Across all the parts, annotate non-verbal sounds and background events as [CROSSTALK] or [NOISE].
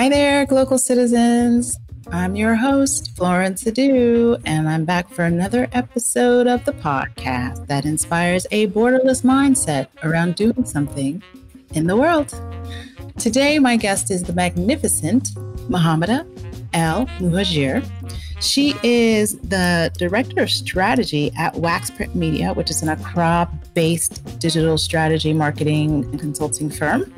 Hi there, global citizens. I'm your host, Florence Adu, and I'm back for another episode of the podcast that inspires a borderless mindset around doing something in the world. Today, my guest is the magnificent Mohameda El Muhajir. She is the director of strategy at Wax Print Media, which is an Accra based digital strategy marketing and consulting firm.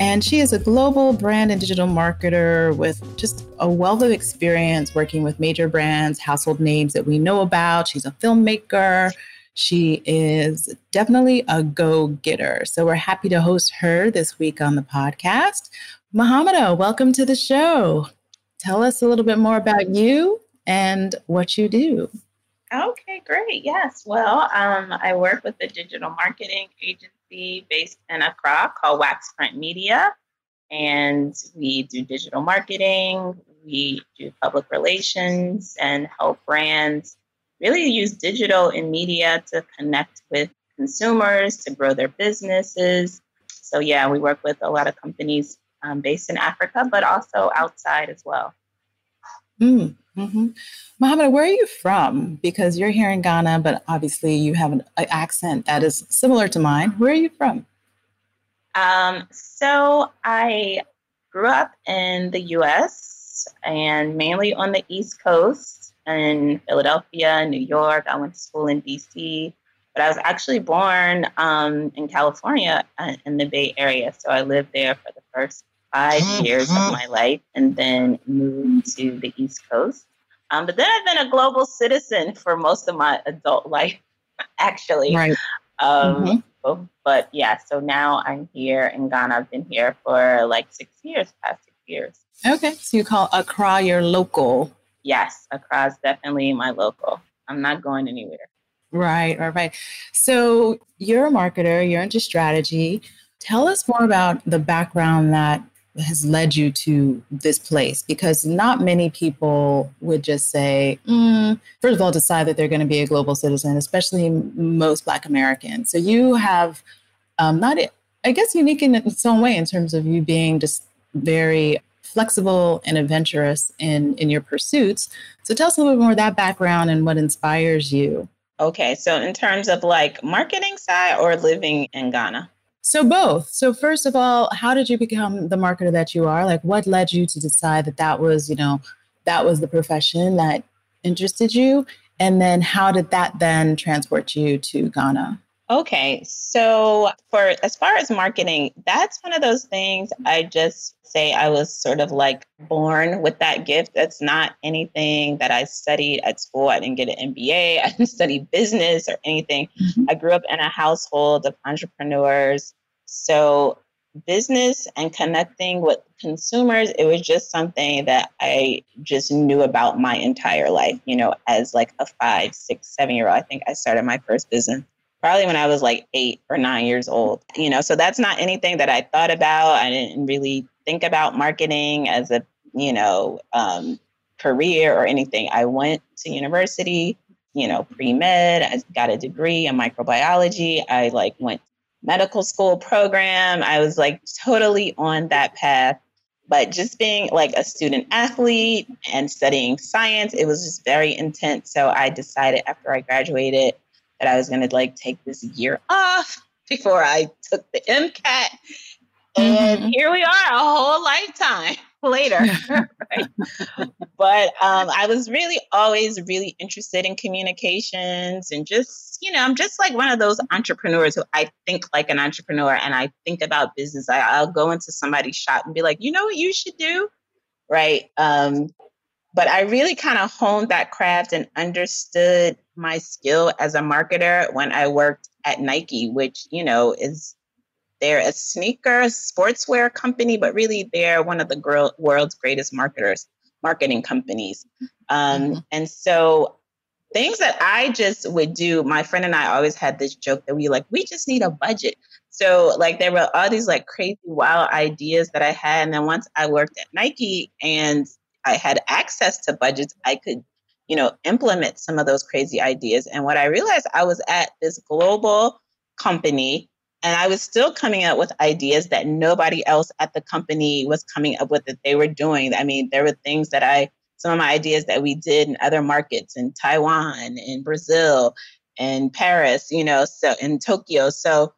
And she is a global brand and digital marketer with just a wealth of experience working with major brands, household names that we know about. She's a filmmaker. She is definitely a go getter. So we're happy to host her this week on the podcast. Mohameda, welcome to the show. Tell us a little bit more about you and what you do. Okay, great. Yes. Well, um, I work with a digital marketing agency based in Accra called Wax Print Media. And we do digital marketing, we do public relations, and help brands really use digital and media to connect with consumers, to grow their businesses. So, yeah, we work with a lot of companies um, based in Africa, but also outside as well. Mm, mm-hmm. Mohameda, where are you from? Because you're here in Ghana, but obviously you have an, an accent that is similar to mine. Where are you from? Um, so I grew up in the US and mainly on the East Coast in Philadelphia, New York. I went to school in DC, but I was actually born um, in California uh, in the Bay Area. So I lived there for the first five years of my life and then moved to the East Coast. Um, but then I've been a global citizen for most of my adult [LAUGHS] life, actually. Right. Um, mm-hmm. But yeah, so now I'm here in Ghana. I've been here for like six years, past six years. Okay. So you call Accra your local? Yes, Accra is definitely my local. I'm not going anywhere. Right, right, right. So you're a marketer, you're into strategy. Tell us more about the background that has led you to this place? Because not many people would just say mm, first of all decide that they're going to be a global citizen especially most black americans. So you have um, not i guess unique in its own way in terms of you being just very flexible and adventurous in in your pursuits. So tell us a little bit more of that background and what inspires you. Okay so in terms of like marketing side or living in ghana so both. So first of all, how did you become the marketer that you are? Like what led you to decide that that was, you know, that was the profession that interested you? And then how did that then transport you to Ghana? Okay. So for as far as marketing, that's one of those things I just say I was sort of like born with that gift. That's not anything that I studied at school. I didn't get an MBA. [LAUGHS] I didn't study business or anything. Mm-hmm. I grew up in a household of entrepreneurs. So business and connecting with consumers, it was just something that I just knew about my entire life, you know, as like a five, six, seven year old. I think I started my first business probably when I was like eight or nine years old. You know, so that's not anything that I thought about. I didn't really think about marketing as a, you know, um, career or anything. I went to university, you know, pre med. I got a degree in microbiology. I like went medical school program. I was like totally on that path. But just being like a student athlete and studying science, it was just very intense. So I decided after I graduated that I was going to like take this year off before I took the MCAT. And mm-hmm. here we are, a whole lifetime [LAUGHS] later. right? [LAUGHS] [LAUGHS] But um, I was really always really interested in communications and just, you know, I'm just like one of those entrepreneurs who I think like an entrepreneur and I think about business. I, I'll go into somebody's shop and be like, you know what you should do? Right. Um, but I really kind of honed that craft and understood my skill as a marketer when I worked at Nike, which, you know, is they're a sneaker sportswear company, but really they're one of the world's greatest marketers, marketing companies. Um, mm-hmm. And so things that I just would do, my friend and I always had this joke that we like, we just need a budget. So like there were all these like crazy wild ideas that I had. And then once I worked at Nike and I had access to budgets, I could, you know, implement some of those crazy ideas. And what I realized, I was at this global company And I was still coming up with ideas that nobody else at the company was coming up with that they were doing. I mean, there were things that I, some of my ideas that we did in other markets in Taiwan, in Brazil, in Paris, you know, so in Tokyo. So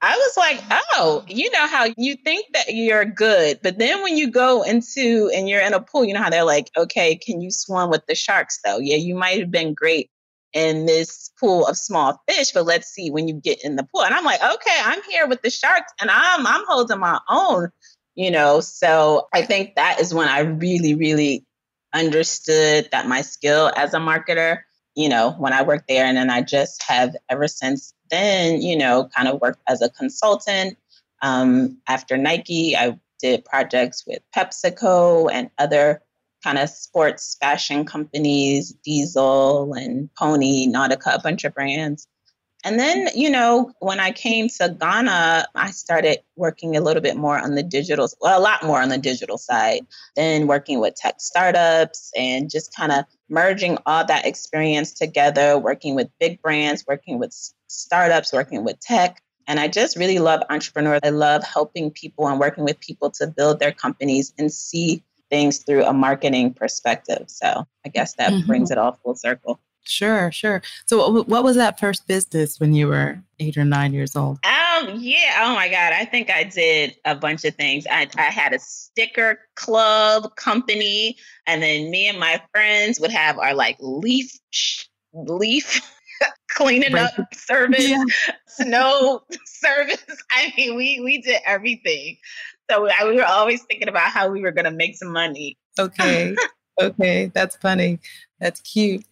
I was like, oh, you know how you think that you're good, but then when you go into and you're in a pool, you know how they're like, okay, can you swim with the sharks though? Yeah, you might have been great in this pool of small fish, but let's see when you get in the pool. And I'm like, okay, I'm here with the sharks and I'm I'm holding my own, you know. So I think that is when I really, really understood that my skill as a marketer, you know, when I worked there. And then I just have ever since then, you know, kind of worked as a consultant. Um, after Nike, I did projects with PepsiCo and other kind of sports fashion companies, Diesel and Pony, Nautica, a bunch of brands. And then, you know, when I came to Ghana, I started working a little bit more on the digital, well, a lot more on the digital side, then working with tech startups and just kind of merging all that experience together, working with big brands, working with startups, working with tech. And I just really love entrepreneurs. I love helping people and working with people to build their companies and see things through a marketing perspective. So I guess that mm-hmm. brings it all full circle. Sure, sure. So, what was that first business when you were eight or nine years old? Um, yeah. Oh my God. I think I did a bunch of things. I, I had a sticker club company, and then me and my friends would have our like leaf leaf [LAUGHS] cleaning up service, yeah. snow [LAUGHS] service. I mean, we we did everything. So I, we were always thinking about how we were going to make some money. Okay. okay. That's funny. That's cute.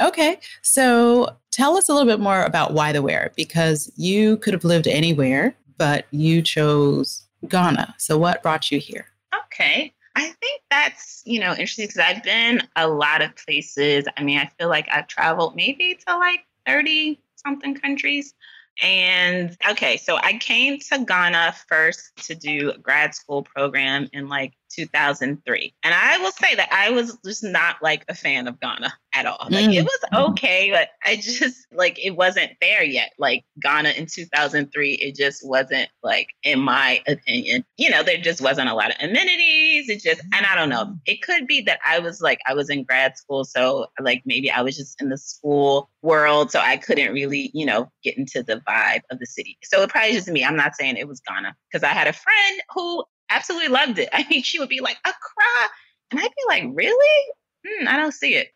Okay. So tell us a little bit more about Why the where, because you could have lived anywhere, but you chose Ghana. So what brought you here? Okay. I think that's, you know, interesting because I've been a lot of places. I mean, I feel like I've traveled maybe to like 30 something countries. And okay, so I came to Ghana first to do a grad school program in like 2003. And I will say that I was just not like a fan of Ghana at all. Like mm. it was okay, but I just like it wasn't there yet. Like Ghana in 2003, it just wasn't like, in my opinion, you know, there just wasn't a lot of amenities. It just, and I don't know, it could be that I was like, I was in grad school. So like maybe I was just in the school world. So I couldn't really, you know, get into the vibe of the city. So it probably just me. I'm not saying it was Ghana because I had a friend who absolutely loved it. [LAUGHS] I mean, she would be like, Accra. And I'd be like, really? Hmm, I don't see it.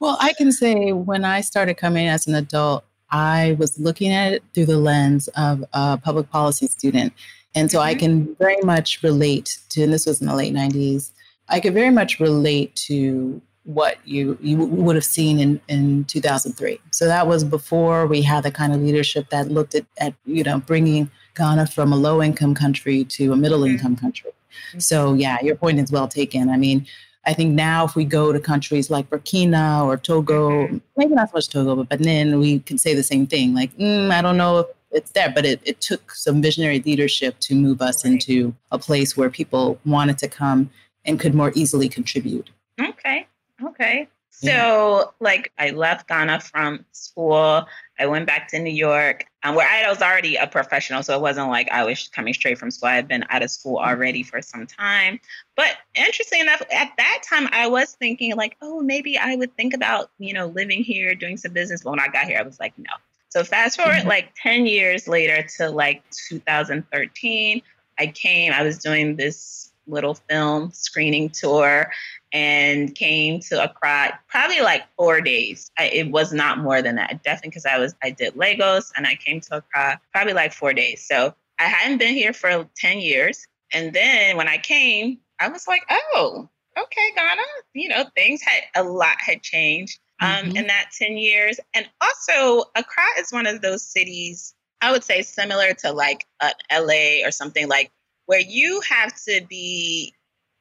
Well, I can say when I started coming as an adult, I was looking at it through the lens of a public policy student. And so mm-hmm. I can very much relate to, and this was in the late 90s, I could very much relate to what you you would have seen in in 2003. So that was before we had the kind of leadership that looked at, at you know bringing Ghana from a low income country to a middle income country. So, yeah, your point is well taken. I mean, I think now if we go to countries like Burkina or Togo, mm-hmm. maybe not so much Togo, but Benin, we can say the same thing. Like, mm, I don't know if it's there, but it, it took some visionary leadership to move us right. into a place where people wanted to come and could more easily contribute. Okay. Okay. So, yeah. like, I left Ghana from school. I went back to New York, um, where I was already a professional. So it wasn't like I was coming straight from school. I had been out of school mm-hmm. already for some time. But interesting enough, at that time, I was thinking, like, oh, maybe I would think about, you know, living here, doing some business. But when I got here, I was like, no. So fast forward mm-hmm. like 10 years later to like 2013, I came, I was doing this little film screening tour and came to Accra probably like four days. I, it was not more than that. Definitely because I was I did Lagos and I came to Accra probably like four days. So I hadn't been here for ten years, and then when I came, I was like, oh, okay, Ghana. You know, things had a lot had changed um, mm-hmm. in that ten years, and also Accra is one of those cities. I would say similar to like uh, LA or something like where you have to be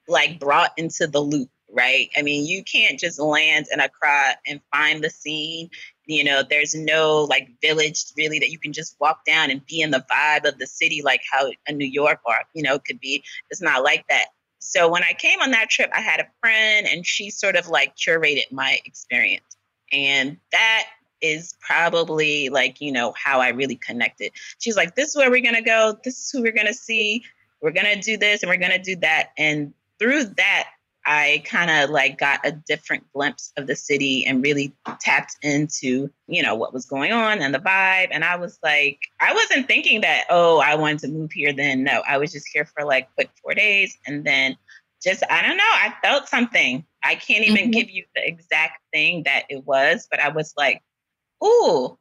like brought into the loop right? I mean, you can't just land in Accra and find the scene. You know, there's no like village really that you can just walk down and be in the vibe of the city like how a New York or, you know, could be. It's not like that. So when I came on that trip, I had a friend and she sort of like curated my experience. And that is probably like, you know, how I really connected. She's like, this is where we're going to go. This is who we're going to see. We're going to do this and we're going to do that. And through that, I kind of like got a different glimpse of the city and really tapped into, you know, what was going on and the vibe. And I was like, I wasn't thinking that, oh, I wanted to move here then. No, I was just here for like quick four days. And then just, I don't know, I felt something. I can't even mm-hmm. give you the exact thing that it was, but I was like, ooh,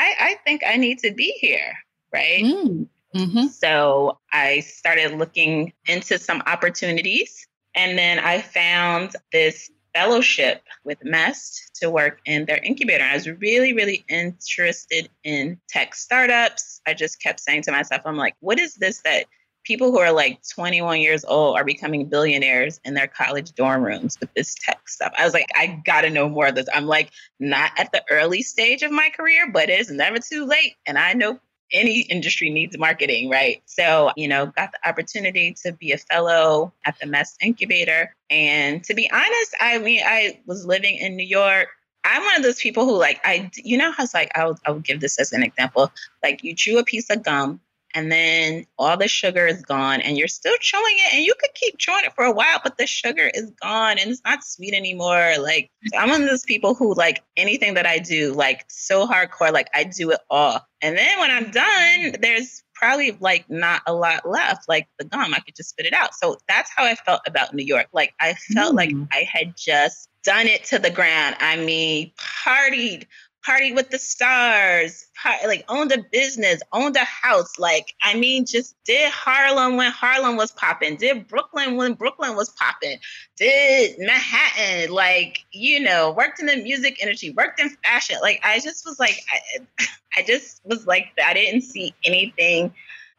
I, I think I need to be here. Right. Mm. Mm-hmm. So I started looking into some opportunities and then I found this fellowship with MEST to work in their incubator. I was really, really interested in tech startups. I just kept saying to myself, I'm like, what is this that people who are like 21 years old are becoming billionaires in their college dorm rooms with this tech stuff. I was like, I gotta know more of this. I'm like, not at the early stage of my career, but it's never too late. And I know any industry needs marketing, right? So, you know, got the opportunity to be a fellow at the MEST Incubator. And to be honest, I mean, I was living in New York. I'm one of those people who like I you know how it's like I'll I'll give this as an example. Like you chew a piece of gum and then all the sugar is gone and you're still chewing it and you could keep chewing it for a while but the sugar is gone and it's not sweet anymore. Like i'm one of those people who like anything that i do like so hardcore like i do it all. And then when i'm done there's probably like not a lot left like the gum i could just spit it out. So that's how i felt about new york. Like i felt mm. like i had just done it to the ground. I mean partied party with the stars, like owned a business, owned a house. Like, I mean, just did Harlem when Harlem was popping, did Brooklyn when Brooklyn was popping, did Manhattan, like, you know, worked in the music industry, worked in fashion. Like, I just was like, I, I just was like, I didn't see anything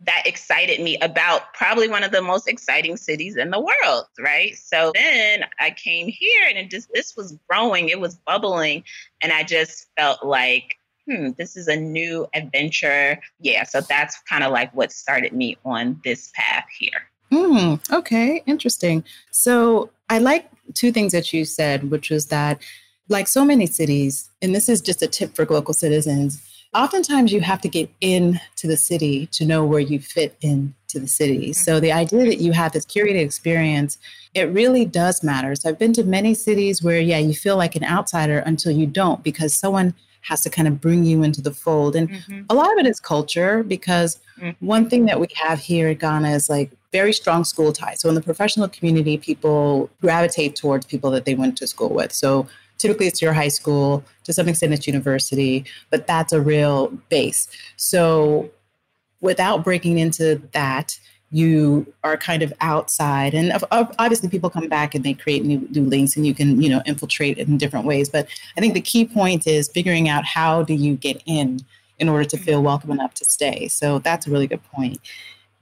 that excited me about probably one of the most exciting cities in the world, right? So then I came here and it just this was growing, it was bubbling, and I just felt like, hmm, this is a new adventure. Yeah, so that's kind of like what started me on this path here. Hmm. okay, interesting. So I like two things that you said, which was that, like so many cities, and this is just a tip for local citizens, oftentimes you have to get into the city to know where you fit into the city. Mm-hmm. So the idea that you have this curated experience, it really does matter. So I've been to many cities where, yeah, you feel like an outsider until you don't because someone has to kind of bring you into the fold. And mm-hmm. a lot of it is culture because mm-hmm. one thing that we have here in Ghana is like very strong school ties. So in the professional community, people gravitate towards people that they went to school with. So typically it's your high school, to some extent it's university, but that's a real base. So without breaking into that, you are kind of outside and obviously people come back and they create new, new links and you can you know infiltrate in different ways but i think the key point is figuring out how do you get in in order to feel welcome enough to stay so that's a really good point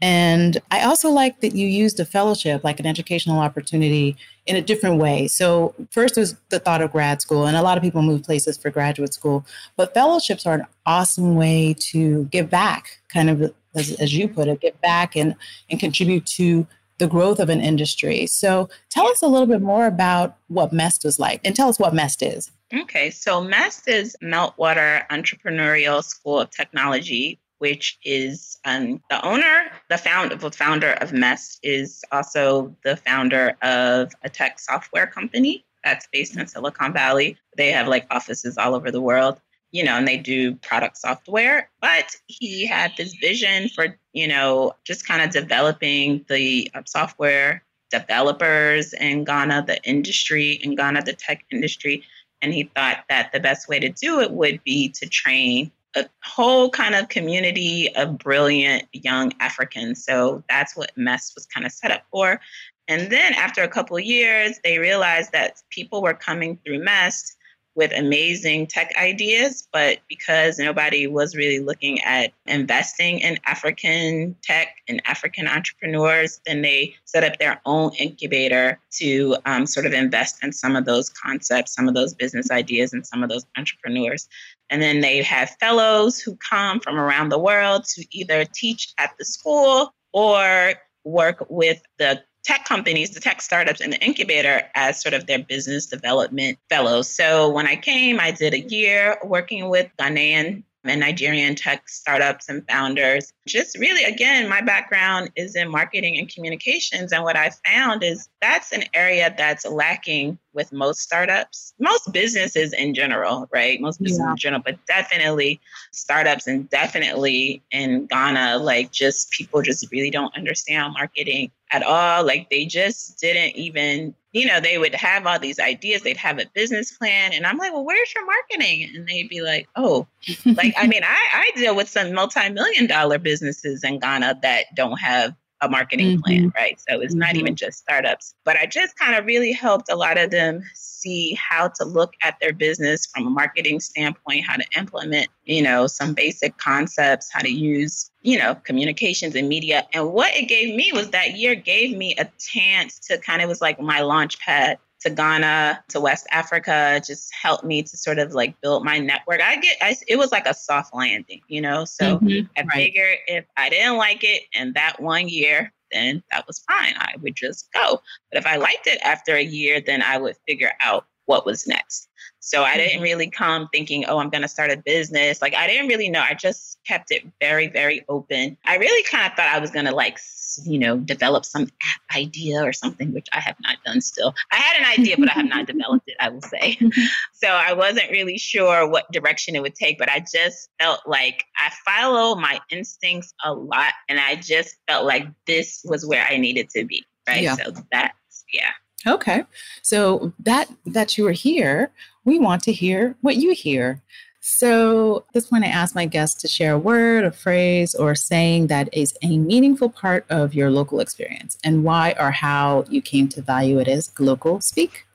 and I also like that you used a fellowship, like an educational opportunity, in a different way. So, first was the thought of grad school, and a lot of people move places for graduate school, but fellowships are an awesome way to give back, kind of as, as you put it, give back and, and contribute to the growth of an industry. So, tell us a little bit more about what MEST was like, and tell us what MEST is. Okay, so MEST is Meltwater Entrepreneurial School of Technology, which is um, the owner, the founder, the founder of MEST is also the founder of a tech software company that's based in Silicon Valley. They have like offices all over the world, you know, and they do product software. But he had this vision for, you know, just kind of developing the uh, software developers in Ghana, the industry in Ghana, the tech industry. And he thought that the best way to do it would be to train a whole kind of community of brilliant young Africans. So that's what MEST was kind of set up for. And then after a couple years, they realized that people were coming through MEST with amazing tech ideas, but because nobody was really looking at investing in African tech and African entrepreneurs, then they set up their own incubator to um, sort of invest in some of those concepts, some of those business ideas, and some of those entrepreneurs. And then they have fellows who come from around the world to either teach at the school or work with the tech companies, the tech startups and the incubator as sort of their business development fellows. So when I came, I did a year working with Ghanaian and Nigerian tech startups and founders. Just really, again, my background is in marketing and communications. And what I found is that's an area that's lacking with most startups, most businesses in general, right? Most businesses yeah. in general, but definitely startups and definitely in Ghana, like just people just really don't understand marketing at all. Like they just didn't even you know, they would have all these ideas, they'd have a business plan. And I'm like, well, where's your marketing? And they'd be like, oh, like, I [LAUGHS] mean, I, I deal with some multi million dollar businesses in Ghana that don't have a marketing mm-hmm. plan, right? So it's mm-hmm. not even just startups. But I just kind of really helped a lot of them see how to look at their business from a marketing standpoint, how to implement, you know, some basic concepts, how to use, you know, communications and media. And what it gave me was that year gave me a chance to kind of was like my launch pad to Ghana, to West Africa, just helped me to sort of like build my network. I get, I, it was like a soft landing, you know? So mm-hmm, I right. figured if I didn't like it in that one year, then that was fine. I would just go. But if I liked it after a year, then I would figure out what was next. So I didn't mm-hmm. really come thinking, oh, I'm going to start a business. Like I didn't really know. I just kept it very, very open. I really kind of thought I was going to like, you know, develop some app idea or something, which I have not done still. I had an idea, but I have not developed it, I will say. [LAUGHS] so I wasn't really sure what direction it would take, but I just felt like I follow my instincts a lot. And I just felt like this was where I needed to be. Right. Yeah. So that's, yeah. Okay. So that that you are here, we want to hear what you hear. So at this point, I ask my guests to share a word, a phrase, or saying that is a meaningful part of your local experience and why or how you came to value it as local speak.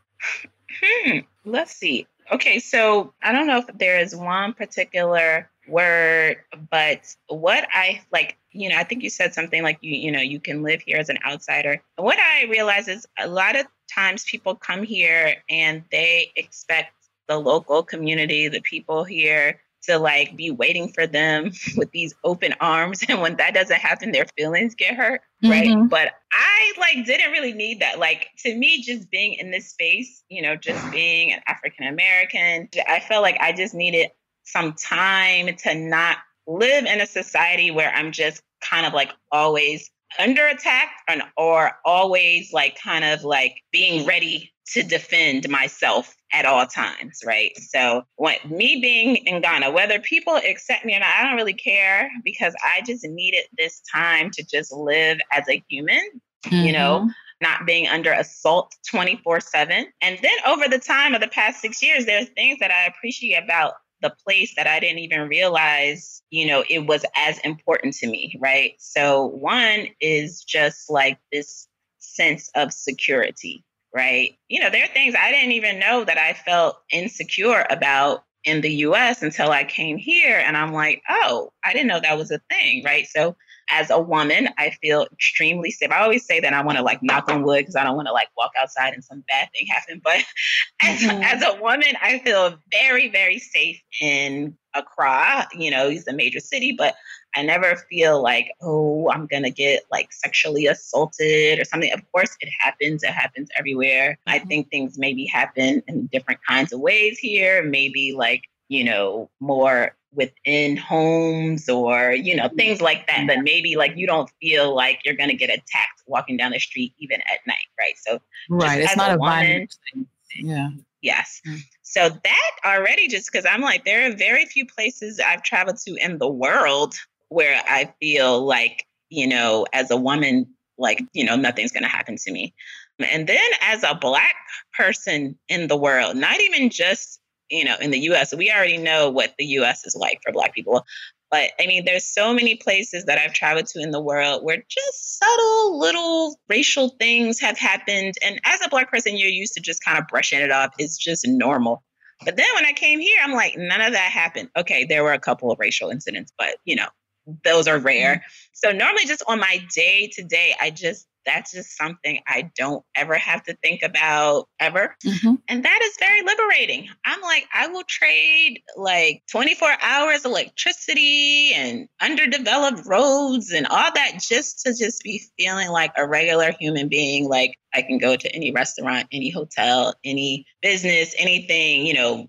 Hmm. Let's see. Okay, so I don't know if there is one particular word, but what I like, you know, I think you said something like you, you know, you can live here as an outsider. What I realize is a lot of times people come here and they expect the local community, the people here to like be waiting for them [LAUGHS] with these open arms and when that doesn't happen their feelings get hurt right mm-hmm. but i like didn't really need that like to me just being in this space you know just being an african american i felt like i just needed some time to not live in a society where i'm just kind of like always under attack and or always like kind of like being ready to defend myself at all times, right? So, what me being in Ghana, whether people accept me or not, I don't really care because I just needed this time to just live as a human, mm-hmm. you know, mm-hmm. not being under assault 24 7. And then over the time of the past six years, there's things that I appreciate about the place that I didn't even realize, you know, it was as important to me, right? So, one is just like this sense of security, right? You know, there are things I didn't even know that I felt insecure about in the US until I came here. And I'm like, oh, I didn't know that was a thing, right? So, as a woman, I feel extremely safe. I always say that I want to like knock on wood because I don't want to like walk outside and some bad thing happen. But [LAUGHS] as, mm-hmm. as a woman, I feel very, very safe in Accra. You know, it's a major city, but I never feel like, oh, I'm going to get like sexually assaulted or something. Of course, it happens. It happens everywhere. Mm-hmm. I think things maybe happen in different kinds of ways here. Maybe like, you know, more within homes or you know things like that. But maybe like you don't feel like you're going to get attacked walking down the street even at night right? So right it's not a, a woman, yeah. Yes. Mm. so that already just because i'm like there are very few places i've traveled to in the world where i feel like you know as a woman like you know nothing's going to happen to me. And then as a black person in the world not even just you know, in the US, we already know what the US is like for Black people. But I mean, there's so many places that I've traveled to in the world where just subtle little racial things have happened. And as a Black person, you're used to just kind of brushing it off. It's just normal. But then when I came here, I'm like, none of that happened. Okay, there were a couple of racial incidents, but you know, those are rare. Mm-hmm. So normally just on my day to day, I just that's just something I don't ever have to think about ever. Mm-hmm. And that is very liberating. I'm like, I will trade like 24 hours electricity and underdeveloped roads and all that just to just be feeling like a regular human being. Like I can go to any restaurant, any hotel, any business, anything, you know,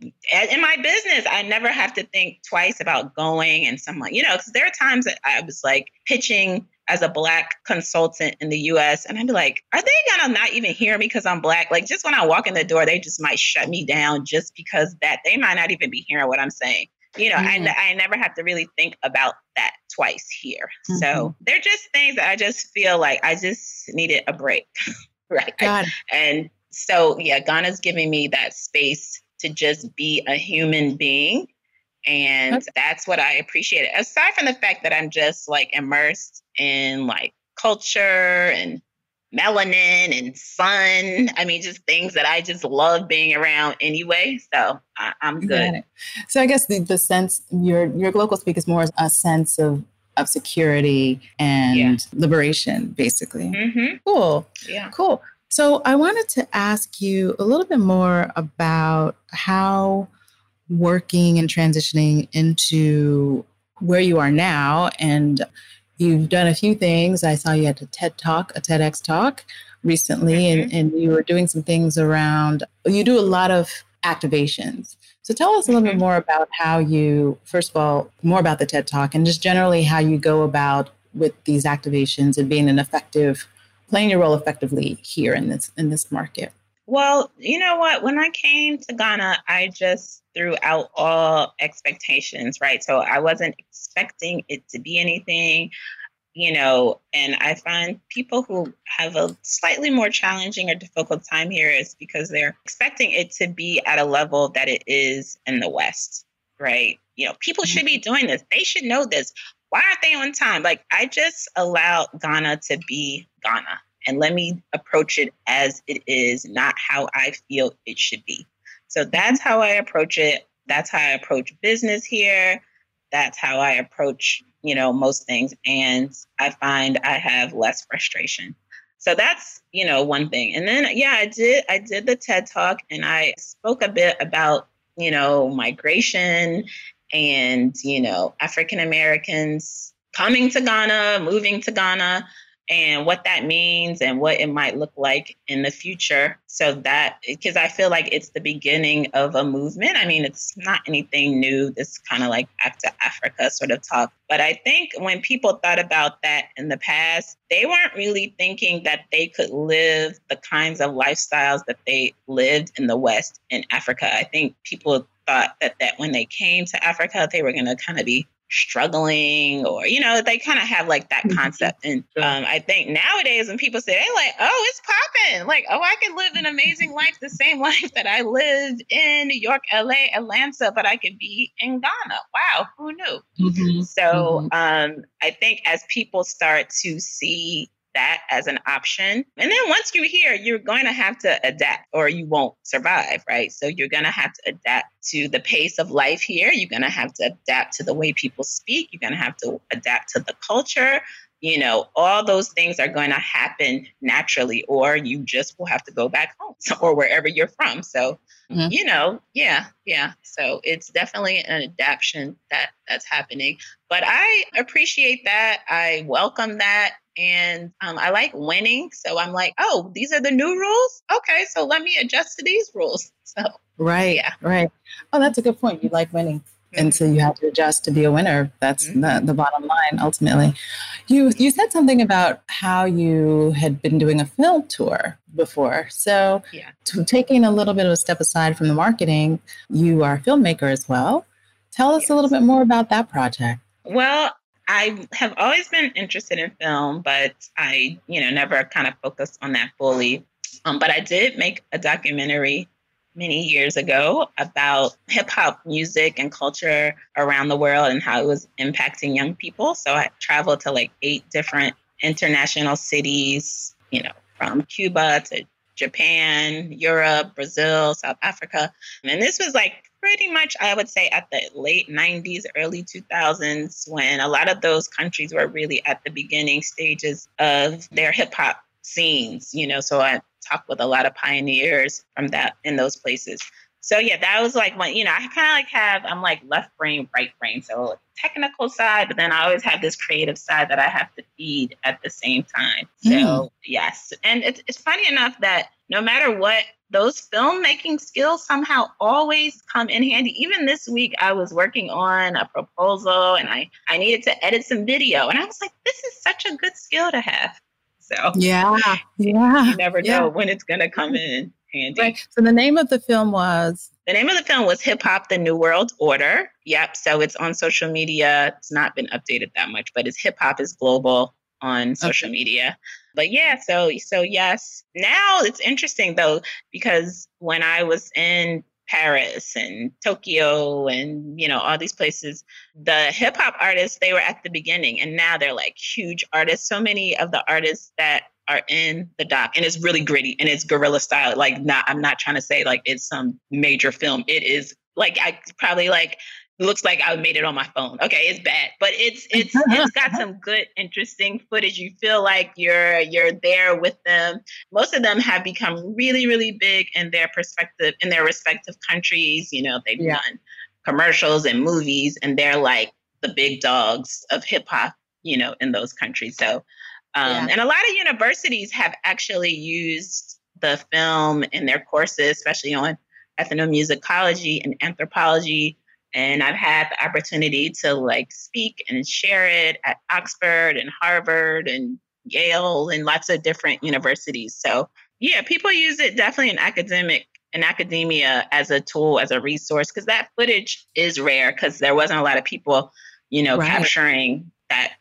in my business, I never have to think twice about going and someone, you know, because there are times that I was like pitching as a black consultant in the US. And I'd be like, are they gonna not even hear me because I'm black? Like just when I walk in the door, they just might shut me down just because that they might not even be hearing what I'm saying. You know, mm-hmm. I, I never have to really think about that twice here. Mm-hmm. So they're just things that I just feel like I just needed a break. [LAUGHS] right. God. And so yeah, Ghana's giving me that space to just be a human being. And that's what I appreciate. Aside from the fact that I'm just like immersed in like culture and melanin and sun. I mean, just things that I just love being around anyway. So I, am good. So I guess the, the sense your your local speak is more a sense of of security and yeah. liberation, basically. Mm-hmm. Cool. Yeah. Cool. So I wanted to ask you a little bit more about how working and transitioning into where you are now and You've done a few things. I saw you at a TED Talk, a TEDx talk recently, mm-hmm. and, and you were doing some things around, you do a lot of activations. So tell us a little bit mm-hmm. more about how you, first of all, more about the TED Talk and just generally how you go about with these activations and being an effective, playing your role effectively here in this in this market. Well, you know what? When I came to Ghana, I just threw out all expectations, right? So I wasn't expecting it to be anything, you know, and I find people who have a slightly more challenging or difficult time here is because they're expecting it to be at a level that it is in the West, right? You know, people should be mm-hmm. doing this. They should know this. Why aren't they on time? Like, I just allowed Ghana to be Ghana and let me approach it as it is, not how I feel it should be. So that's how I approach it. That's how I approach business here. That's how I approach, you know, most things. And I find I have less frustration. So that's, you know, one thing. And then yeah, I did I did the TED Talk and I spoke a bit about, you know, migration and, you know, African Americans coming to Ghana, moving to Ghana and what that means and what it might look like in the future. So that, because I feel like it's the beginning of a movement. I mean, it's not anything new, this kind of like back to Africa sort of talk. But I think when people thought about that in the past, they weren't really thinking that they could live the kinds of lifestyles that they lived in the West in Africa. I think people thought that, that when they came to Africa, they were going to kind of be struggling or you know they kind of have like that mm-hmm. concept and um, i think nowadays when people say they like oh it's popping like oh i can live an amazing life the same [LAUGHS] life that i lived in new york la atlanta but i could be in ghana wow who knew mm-hmm. so mm-hmm. um, i think as people start to see that as an option. And then once you're here, you're going to have to adapt or you won't survive, right? So you're going to have to adapt to the pace of life here. You're going to have to adapt to the way people speak. You're going to have to adapt to the culture. You know, all those things are going to happen naturally, or you just will have to go back home [LAUGHS] or wherever you're from. So, mm-hmm. you know, yeah, yeah. So it's definitely an adaptation that that's happening. But I appreciate that. I welcome that and um, I like winning. So I'm like, oh, these are the new rules. Okay, so let me adjust to these rules. [LAUGHS] So right, yeah, right. Oh, that's a good point. You like winning, mm-hmm. and so you have to adjust to be a winner. That's mm-hmm. the, the bottom line. Ultimately, you you said something about how you had been doing a film tour before. So, yeah. taking a little bit of a step aside from the marketing, you are a filmmaker as well. Tell us yes. a little bit more about that project. Well, I have always been interested in film, but I, you know, never kind of focused on that fully. Um, but I did make a documentary many years ago about hip hop music and culture around the world and how it was impacting young people. So I traveled to like eight different international cities, you know, from Cuba to Japan, Europe, Brazil, South Africa. And this was like pretty much, I would say, at the late 90s, early 2000s, when a lot of those countries were really at the beginning stages of their hip hop scenes, you know, so I talk with a lot of pioneers from that in those places. So yeah, that was like when, you know, I kind of like have, I'm like left brain, right brain. So technical side, but then I always have this creative side that I have to feed at the same time. So mm. yes. And it's, it's funny enough that no matter what, those filmmaking skills somehow always come in handy. Even this week, I was working on a proposal and I, I needed to edit some video. And I was like, this is such a good skill to have. So yeah, yeah, you never know yeah. when it's gonna come in handy. Right. So the name of the film was the name of the film was Hip Hop: The New World Order. Yep. So it's on social media. It's not been updated that much, but it's Hip Hop is Global on social okay. media. But yeah, so so yes. Now it's interesting though because when I was in Paris and Tokyo and you know all these places the hip hop artists they were at the beginning and now they're like huge artists so many of the artists that are in the doc and it's really gritty and it's guerrilla style like not I'm not trying to say like it's some major film it is like I probably like looks like I made it on my phone. Okay, it's bad, but it's it's it's got [LAUGHS] some good, interesting footage. You feel like you're you're there with them. Most of them have become really, really big in their perspective in their respective countries. You know, they've yeah. done commercials and movies, and they're like the big dogs of hip hop. You know, in those countries. So, um, yeah. and a lot of universities have actually used the film in their courses, especially on ethnomusicology and anthropology and I've had the opportunity to like speak and share it at Oxford and Harvard and Yale and lots of different universities. So yeah, people use it definitely in academic in academia as a tool, as a resource, because that footage is rare because there wasn't a lot of people, you know, right. capturing that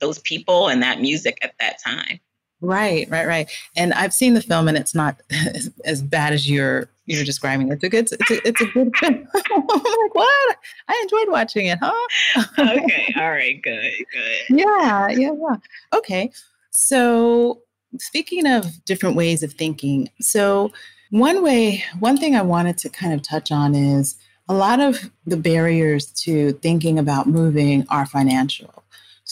those people and that music at that time. Right, right, right. And I've seen the film, and it's not as, [LAUGHS] as bad as you're you're describing. It's a good, it's a, it's a good [LAUGHS] film. I'm like, what? I enjoyed watching it, huh? okay, [LAUGHS] all right, good, good. Yeah, yeah, yeah. Okay, so speaking of different ways of thinking, so one way, one thing I wanted to kind of touch on is a lot of the barriers to thinking about moving are financial.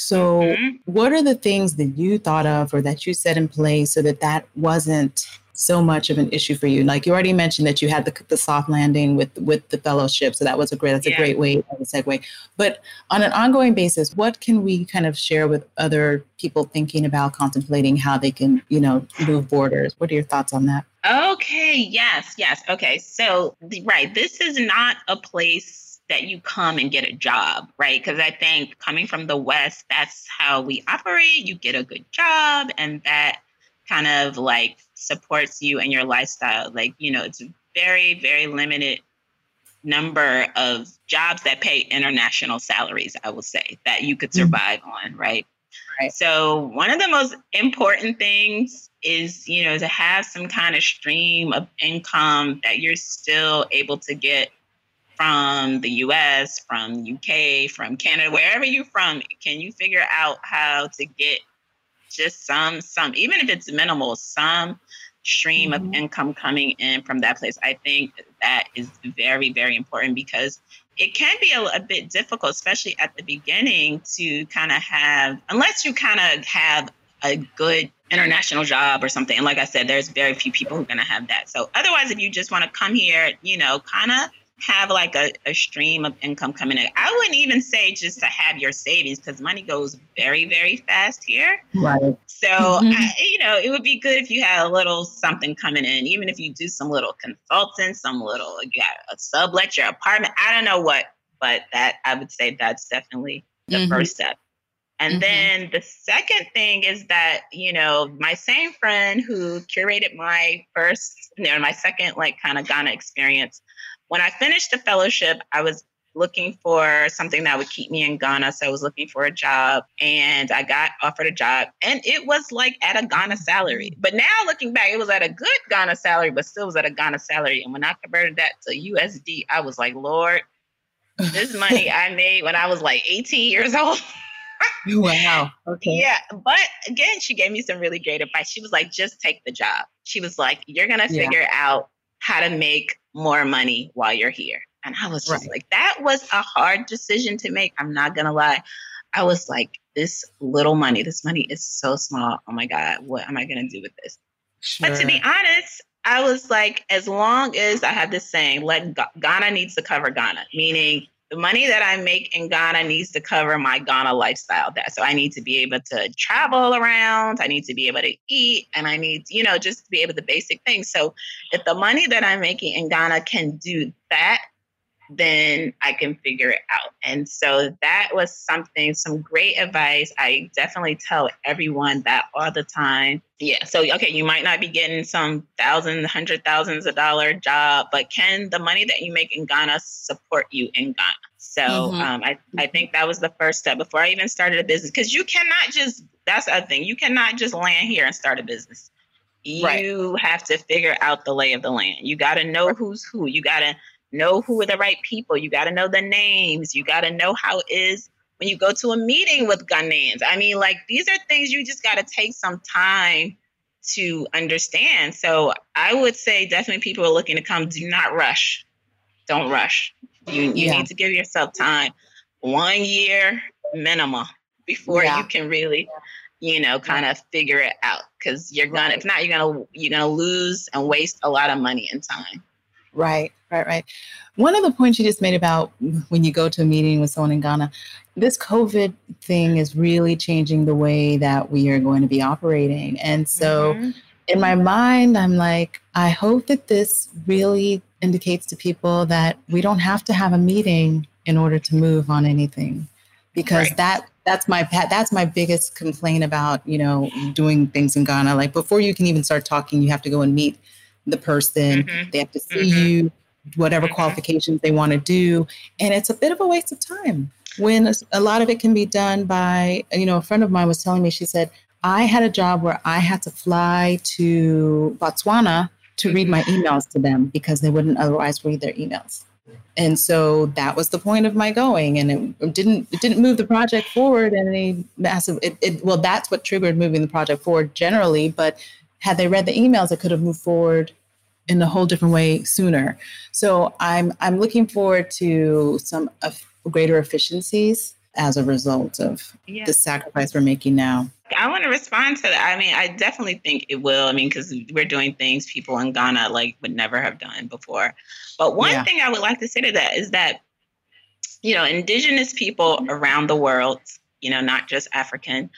So, mm-hmm. what are the things that you thought of or that you set in place so that that wasn't so much of an issue for you? Like you already mentioned that you had the, the soft landing with with the fellowship, so that was a great that's yeah. a great way of a segue. But on an ongoing basis, what can we kind of share with other people thinking about contemplating how they can, you know, move borders? What are your thoughts on that? Okay. Yes. Yes. Okay. So right, this is not a place that you come and get a job, right? Because I think coming from the West, that's how we operate. You get a good job, and that kind of like supports you and your lifestyle. Like, you know, it's very, very limited number of jobs that pay international salaries, I will say, that you could mm-hmm. survive mm-hmm. on, right? Right. So one of the most important things is, you know, to have some kind of stream of income that you're still able to get from the US, from UK, from Canada, wherever you're from, can you figure out how to get just some, some, even if it's minimal, some stream mm-hmm. of income coming in from that place? I think that is very, very important because it can be a, a bit difficult, especially at the beginning, to kind of have, unless you kind of have a good international job or something. And like I said, there's very few people who are going to have that. So otherwise, if you just want to come here, you know, kind of have like a, a stream of income coming in. I wouldn't even say just to have your savings because money goes very, very fast here. Right. So, mm-hmm. I, you know, it would be good if you had a little something coming in, even if you do some little consulting, some little, you got a sublet your apartment. I don't know what, but that I would say that's definitely the mm-hmm. first step. And mm-hmm. then the second thing is that, you know, my same friend who curated my first, you know, my second like kind of Ghana experience, when I finished the fellowship, I was looking for something that would keep me in Ghana. So I was looking for a job and I got offered a job and it was like at a Ghana salary. But now looking back, it was at a good Ghana salary, but still was at a Ghana salary. And when I converted that to USD, I was like, Lord, this money I [LAUGHS] made when I was like 18 years old. wow. Okay. Yeah. But again, she gave me some really great advice. She was like, just take the job. She was like, you're going to figure yeah. out how to make more money while you're here. And I was just right. like, that was a hard decision to make. I'm not going to lie. I was like, this little money, this money is so small. Oh my God, what am I going to do with this? Sure. But to be honest, I was like, as long as I have this saying, let Ghana needs to cover Ghana, meaning the money that I make in Ghana needs to cover my Ghana lifestyle. That so I need to be able to travel around, I need to be able to eat, and I need, you know, just to be able to basic things. So if the money that I'm making in Ghana can do that, then I can figure it out. And so that was something, some great advice. I definitely tell everyone that all the time. Yeah. So, okay, you might not be getting some thousand, hundred thousands of dollar job, but can the money that you make in Ghana support you in Ghana? So mm-hmm. um, I, I think that was the first step before I even started a business because you cannot just, that's the other thing, you cannot just land here and start a business. You right. have to figure out the lay of the land. You got to know who's who. You got to know who are the right people. You got to know the names. You got to know how it is when you go to a meeting with Ghanaians. I mean, like these are things you just got to take some time to understand. So I would say definitely people are looking to come. Do not rush. Don't rush. You you yeah. need to give yourself time, one year minimum before yeah. you can really, you know, kind of figure it out. Because you're gonna, if not, you're gonna you're gonna lose and waste a lot of money and time. Right, right, right. One of the points you just made about when you go to a meeting with someone in Ghana, this COVID thing is really changing the way that we are going to be operating. And so mm-hmm. in my mind, I'm like, I hope that this really indicates to people that we don't have to have a meeting in order to move on anything because right. that that's my that's my biggest complaint about you know doing things in Ghana like before you can even start talking you have to go and meet the person. Mm-hmm. They have to see mm-hmm. you, whatever mm-hmm. qualifications they want to do. And it's a bit of a waste of time when a, a lot of it can be done by, you know, a friend of mine was telling me, she said, I had a job where I had to fly to Botswana to read my mm-hmm. emails to them because they wouldn't otherwise read their emails. And so that was the point of my going, and it didn't it didn't move the project forward in any massive. It, it well, that's what triggered moving the project forward generally. But had they read the emails, it could have moved forward in a whole different way sooner. So I'm I'm looking forward to some greater efficiencies as a result of yeah. the sacrifice we're making now. I want to respond to that. I mean, I definitely think it will. I mean, because we're doing things people in Ghana like would never have done before. But one yeah. thing I would like to say to that is that, you know, indigenous people around the world, you know, not just African,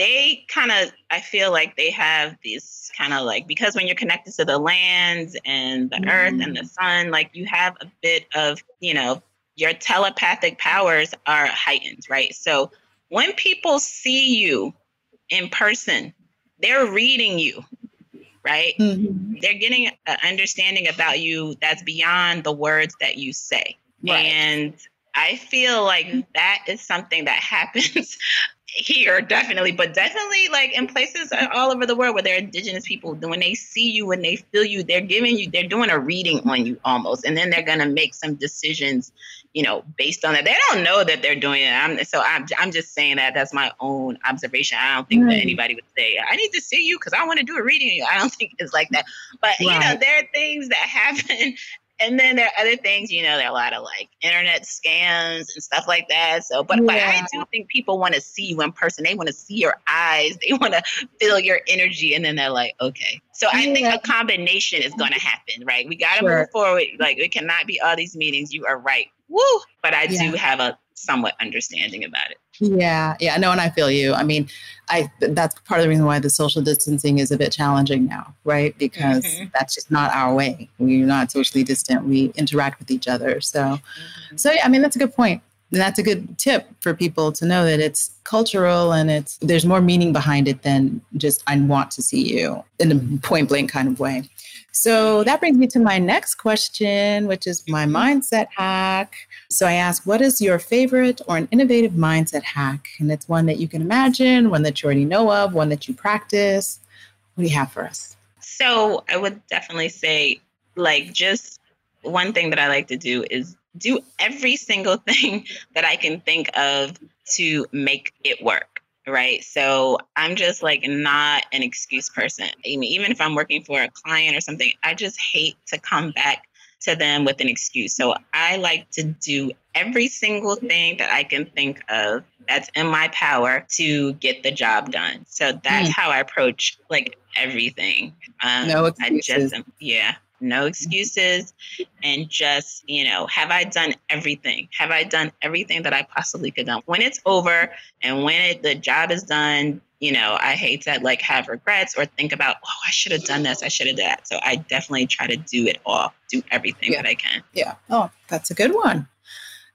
they kind of i feel like they have these kind of like because when you're connected to the lands and the mm-hmm. earth and the sun like you have a bit of you know your telepathic powers are heightened right so when people see you in person they're reading you right mm-hmm. they're getting an understanding about you that's beyond the words that you say right. and I feel like that is something that [LAUGHS] happens here definitely but definitely like in places all over the world where there are indigenous people when they see you when they feel you they're giving you they're doing a reading on you almost and then they're going to make some decisions you know based on that. They don't know that they're doing it. I'm, so I'm, I'm just saying that that's my own observation. I don't think right. that anybody would say i need to see you because i want to do a reading. I don't [LAUGHS] think it's like that. But right. you know there are things that [LAUGHS] happen and then there are other things, you know, there are a lot of like internet scams and stuff like that. So, but, yeah. but I do think people want to see you in person. They want to see your eyes. They want to feel your energy. And then they're like, okay. So I yeah. think a combination is going to happen, right? We got to sure. move forward. Like it cannot be all these meetings. You are right. Woo. But I yeah. do have a somewhat understanding about it. Yeah, yeah, no, and I feel you. I mean, I that's part of the reason why the social distancing is a bit challenging now, right? Because mm-hmm. that's just not our way. We're not socially distant. We interact with each other. So, mm-hmm. so yeah, I mean, that's a good point. And that's a good tip for people to know that it's cultural and it's there's more meaning behind it than just I want to see you in a point blank kind of way. So that brings me to my next question, which is my mm-hmm. mindset hack. So I ask, what is your favorite or an innovative mindset hack? And it's one that you can imagine, one that you already know of, one that you practice. What do you have for us? So I would definitely say, like, just one thing that I like to do is do every single [LAUGHS] thing that I can think of to make it work right? So I'm just like not an excuse person. I mean, even if I'm working for a client or something, I just hate to come back to them with an excuse. So I like to do every single thing that I can think of that's in my power to get the job done. So that's mm. how I approach like everything. Um, no excuses. I just, yeah, no excuses. And just, you know, have I done everything? Have I done everything that I possibly could done? When it's over and when it, the job is done, you know, I hate to like have regrets or think about, oh, I should have done this, I should have done that. So I definitely try to do it all, do everything yeah. that I can. Yeah. Oh, that's a good one.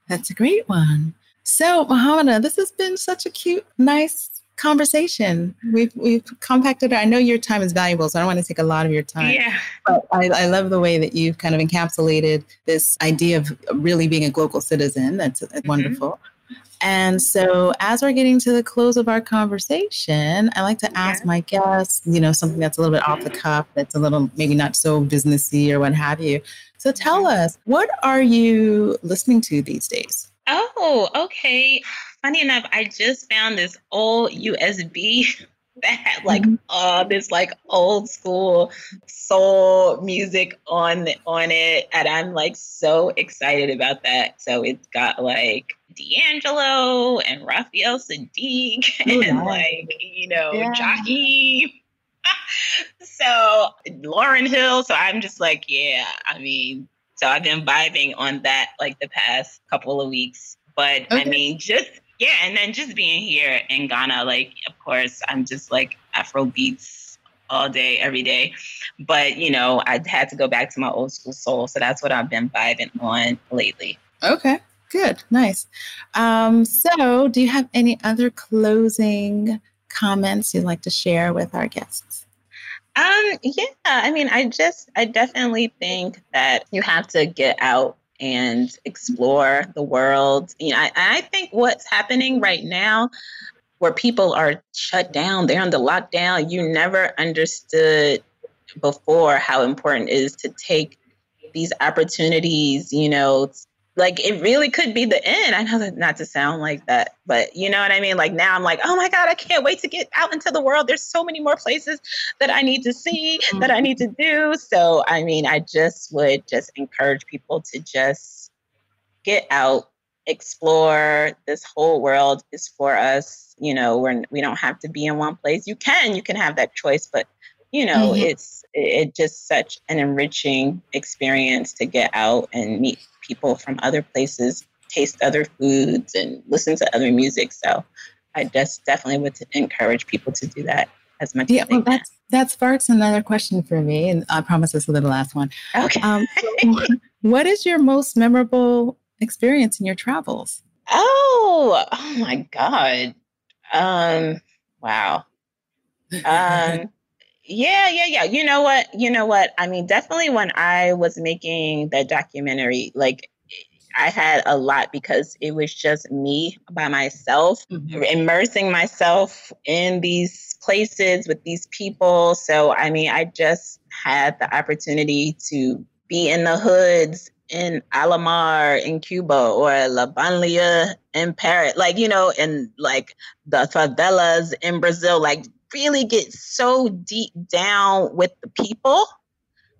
That's a great one. So, Mohammed, this has been such a cute, nice conversation. We've we've compacted. I know your time is valuable, so I don't want to take a lot of your time. Yeah. But I, I love the way that you've kind of encapsulated this idea of really being a global citizen. That's, that's mm-hmm. wonderful. And so, as we're getting to the close of our conversation, I like to ask yeah. my guests, you know, something that's a little bit off the cuff, that's a little maybe not so businessy or what have you. So, tell mm-hmm. us, what are you listening to these days? Oh, okay. Funny enough, I just found this old USB that [LAUGHS] had like mm-hmm. uh this like old school soul music on on it and i'm like so excited about that so it's got like D'Angelo and Raphael Saadiq [LAUGHS] oh, and nice. like you know yeah. Jockey [LAUGHS] so Lauryn Hill so I'm just like yeah I mean so I've been vibing on that like the past couple of weeks but okay. I mean just yeah, and then just being here in Ghana, like of course I'm just like Afro beats all day, every day. But you know, I had to go back to my old school soul, so that's what I've been vibing on lately. Okay, good, nice. Um, so, do you have any other closing comments you'd like to share with our guests? Um, yeah, I mean, I just, I definitely think that you have to get out and explore the world. You know, I, I think what's happening right now where people are shut down, they're on the lockdown, you never understood before how important it is to take these opportunities, you know, like it really could be the end. I know that not to sound like that, but you know what I mean? Like now I'm like, oh my God, I can't wait to get out into the world. There's so many more places that I need to see, mm-hmm. that I need to do. So, I mean, I just would just encourage people to just get out, explore. This whole world is for us. You know, we're, we don't have to be in one place. You can, you can have that choice, but you know, mm-hmm. it's it just such an enriching experience to get out and meet people from other places, taste other foods, and listen to other music. So I just definitely would encourage people to do that as much yeah, as well, that's, that sparks another question for me, and I promise this will be the last one. Okay. Um, [LAUGHS] [LAUGHS] what is your most memorable experience in your travels? Oh, oh my God. Um, wow. [LAUGHS] Um, yeah, yeah, yeah. You know what? You know what? I mean, definitely when I was making the documentary, like I had a lot because it was just me by myself, mm-hmm. immersing myself in these places with these people. So, I mean, I just had the opportunity to be in the hoods in Alamar in Cuba or La Banlieue in Paris, like, you know, in like the favelas in Brazil, like really get so deep down with the people.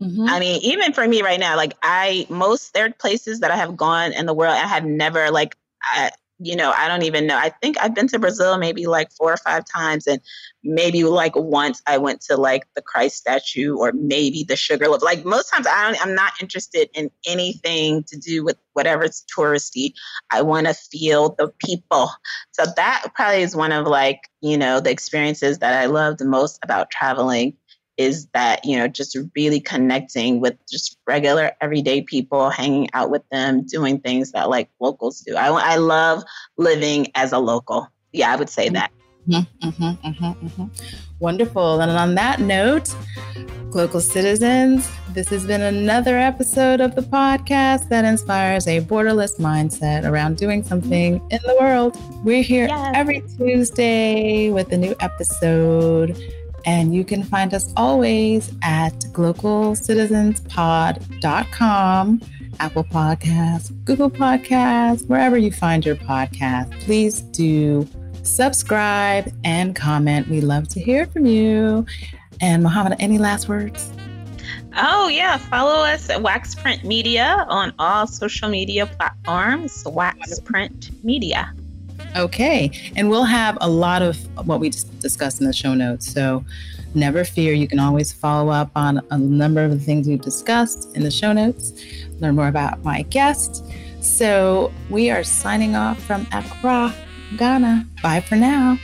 Mm-hmm. I mean, even for me right now, like I most there are places that I have gone in the world I have never like I, you know, I don't even know. I think I've been to Brazil maybe like four or five times, and maybe like once I went to like the Christ statue or maybe the Sugarloaf. Like most times, I don't. I'm not interested in anything to do with whatever's touristy. I want to feel the people. So that probably is one of like you know the experiences that I love the most about traveling is that you know just really connecting with just regular everyday people hanging out with them doing things that like locals do. I, I love living as a local. Yeah i would say that. Mm-hmm, mm-hmm, mm-hmm, mm-hmm. wonderful. And on that note local citizens this has been another episode of the podcast that inspires a borderless mindset around doing something in the world. We're here yes. every tuesday with a new episode and you can find us always at globalcitizenspod.com, Apple Podcasts, Google Podcasts, wherever you find your podcast. Please do subscribe and comment. We love to hear from you. And Mohammed, any last words? Oh, yeah. Follow us at Waxprint Media on all social media platforms. Waxprint Media. Okay. And we'll have a lot of what we discussed in the show notes. So never fear. You can always follow up on a number of the things we've discussed in the show notes, learn more about my guest. So we are signing off from Accra, Ghana. Bye for now.